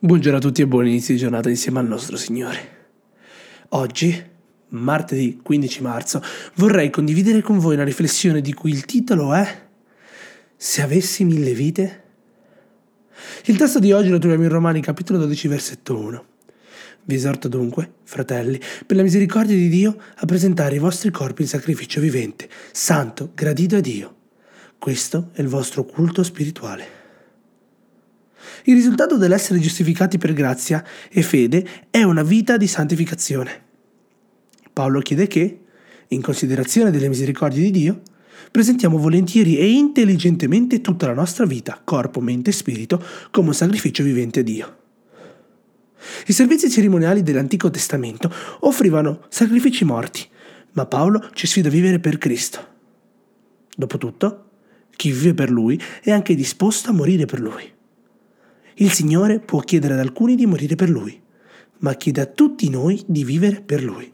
Buongiorno a tutti e buon inizio di giornata insieme al nostro Signore. Oggi, martedì 15 marzo, vorrei condividere con voi una riflessione di cui il titolo è Se avessi mille vite? Il testo di oggi lo troviamo in Romani capitolo 12 versetto 1. Vi esorto dunque, fratelli, per la misericordia di Dio, a presentare i vostri corpi in sacrificio vivente, santo, gradito a Dio. Questo è il vostro culto spirituale. Il risultato dell'essere giustificati per grazia e fede è una vita di santificazione. Paolo chiede che, in considerazione delle misericordie di Dio, presentiamo volentieri e intelligentemente tutta la nostra vita, corpo, mente e spirito, come un sacrificio vivente a Dio. I servizi cerimoniali dell'Antico Testamento offrivano sacrifici morti, ma Paolo ci sfida a vivere per Cristo. Dopotutto, chi vive per Lui è anche disposto a morire per Lui. Il Signore può chiedere ad alcuni di morire per Lui, ma chiede a tutti noi di vivere per Lui.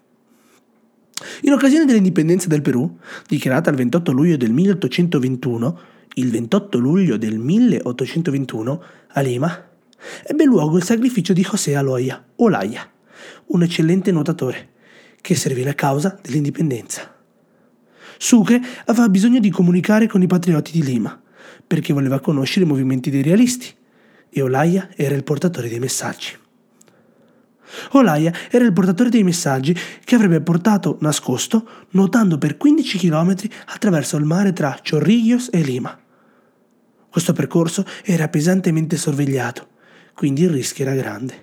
In occasione dell'indipendenza del Perù, dichiarata il 28 luglio del 1821, il 28 luglio del 1821, a Lima, ebbe luogo il sacrificio di José Aloya, Olaya, un eccellente nuotatore, che servì la causa dell'indipendenza. Sucre aveva bisogno di comunicare con i patrioti di Lima, perché voleva conoscere i movimenti dei realisti, e Olaia era il portatore dei messaggi. Olaia era il portatore dei messaggi che avrebbe portato nascosto nuotando per 15 km attraverso il mare tra Chorrillos e Lima. Questo percorso era pesantemente sorvegliato, quindi il rischio era grande.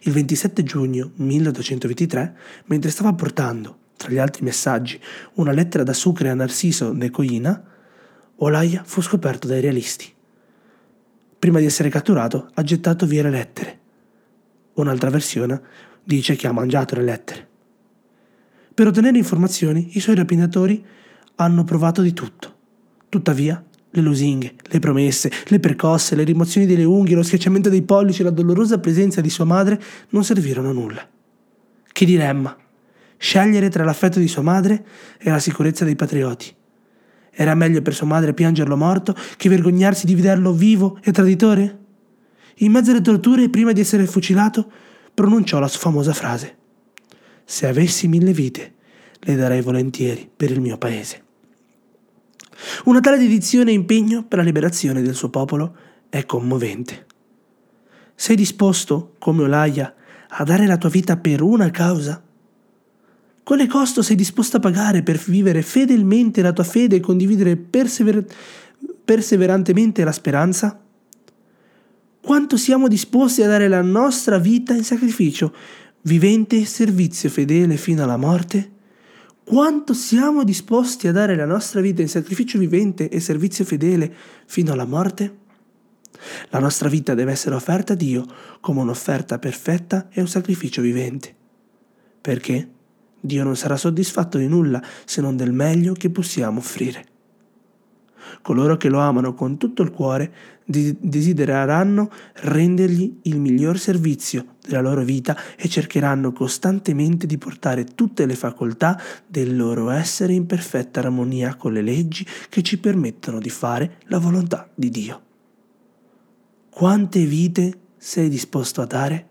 Il 27 giugno 1823, mentre stava portando, tra gli altri messaggi, una lettera da Sucre a Narciso de Coina, Olaia fu scoperto dai realisti prima di essere catturato, ha gettato via le lettere. Un'altra versione dice che ha mangiato le lettere. Per ottenere informazioni, i suoi rapinatori hanno provato di tutto. Tuttavia, le lusinghe, le promesse, le percosse, le rimozioni delle unghie, lo schiacciamento dei pollici e la dolorosa presenza di sua madre non servirono a nulla. Che dilemma! Scegliere tra l'affetto di sua madre e la sicurezza dei patrioti. Era meglio per sua madre piangerlo morto che vergognarsi di vederlo vivo e traditore? In mezzo alle torture, prima di essere fucilato, pronunciò la sua famosa frase. Se avessi mille vite, le darei volentieri per il mio paese. Una tale dedizione e impegno per la liberazione del suo popolo è commovente. Sei disposto, come Olaia, a dare la tua vita per una causa? Quale costo sei disposto a pagare per vivere fedelmente la tua fede e condividere persever- perseverantemente la speranza? Quanto siamo disposti a dare la nostra vita in sacrificio, vivente e servizio fedele fino alla morte? Quanto siamo disposti a dare la nostra vita in sacrificio vivente e servizio fedele fino alla morte? La nostra vita deve essere offerta a Dio come un'offerta perfetta e un sacrificio vivente. Perché? Dio non sarà soddisfatto di nulla se non del meglio che possiamo offrire. Coloro che lo amano con tutto il cuore desidereranno rendergli il miglior servizio della loro vita e cercheranno costantemente di portare tutte le facoltà del loro essere in perfetta armonia con le leggi che ci permettono di fare la volontà di Dio. Quante vite sei disposto a dare?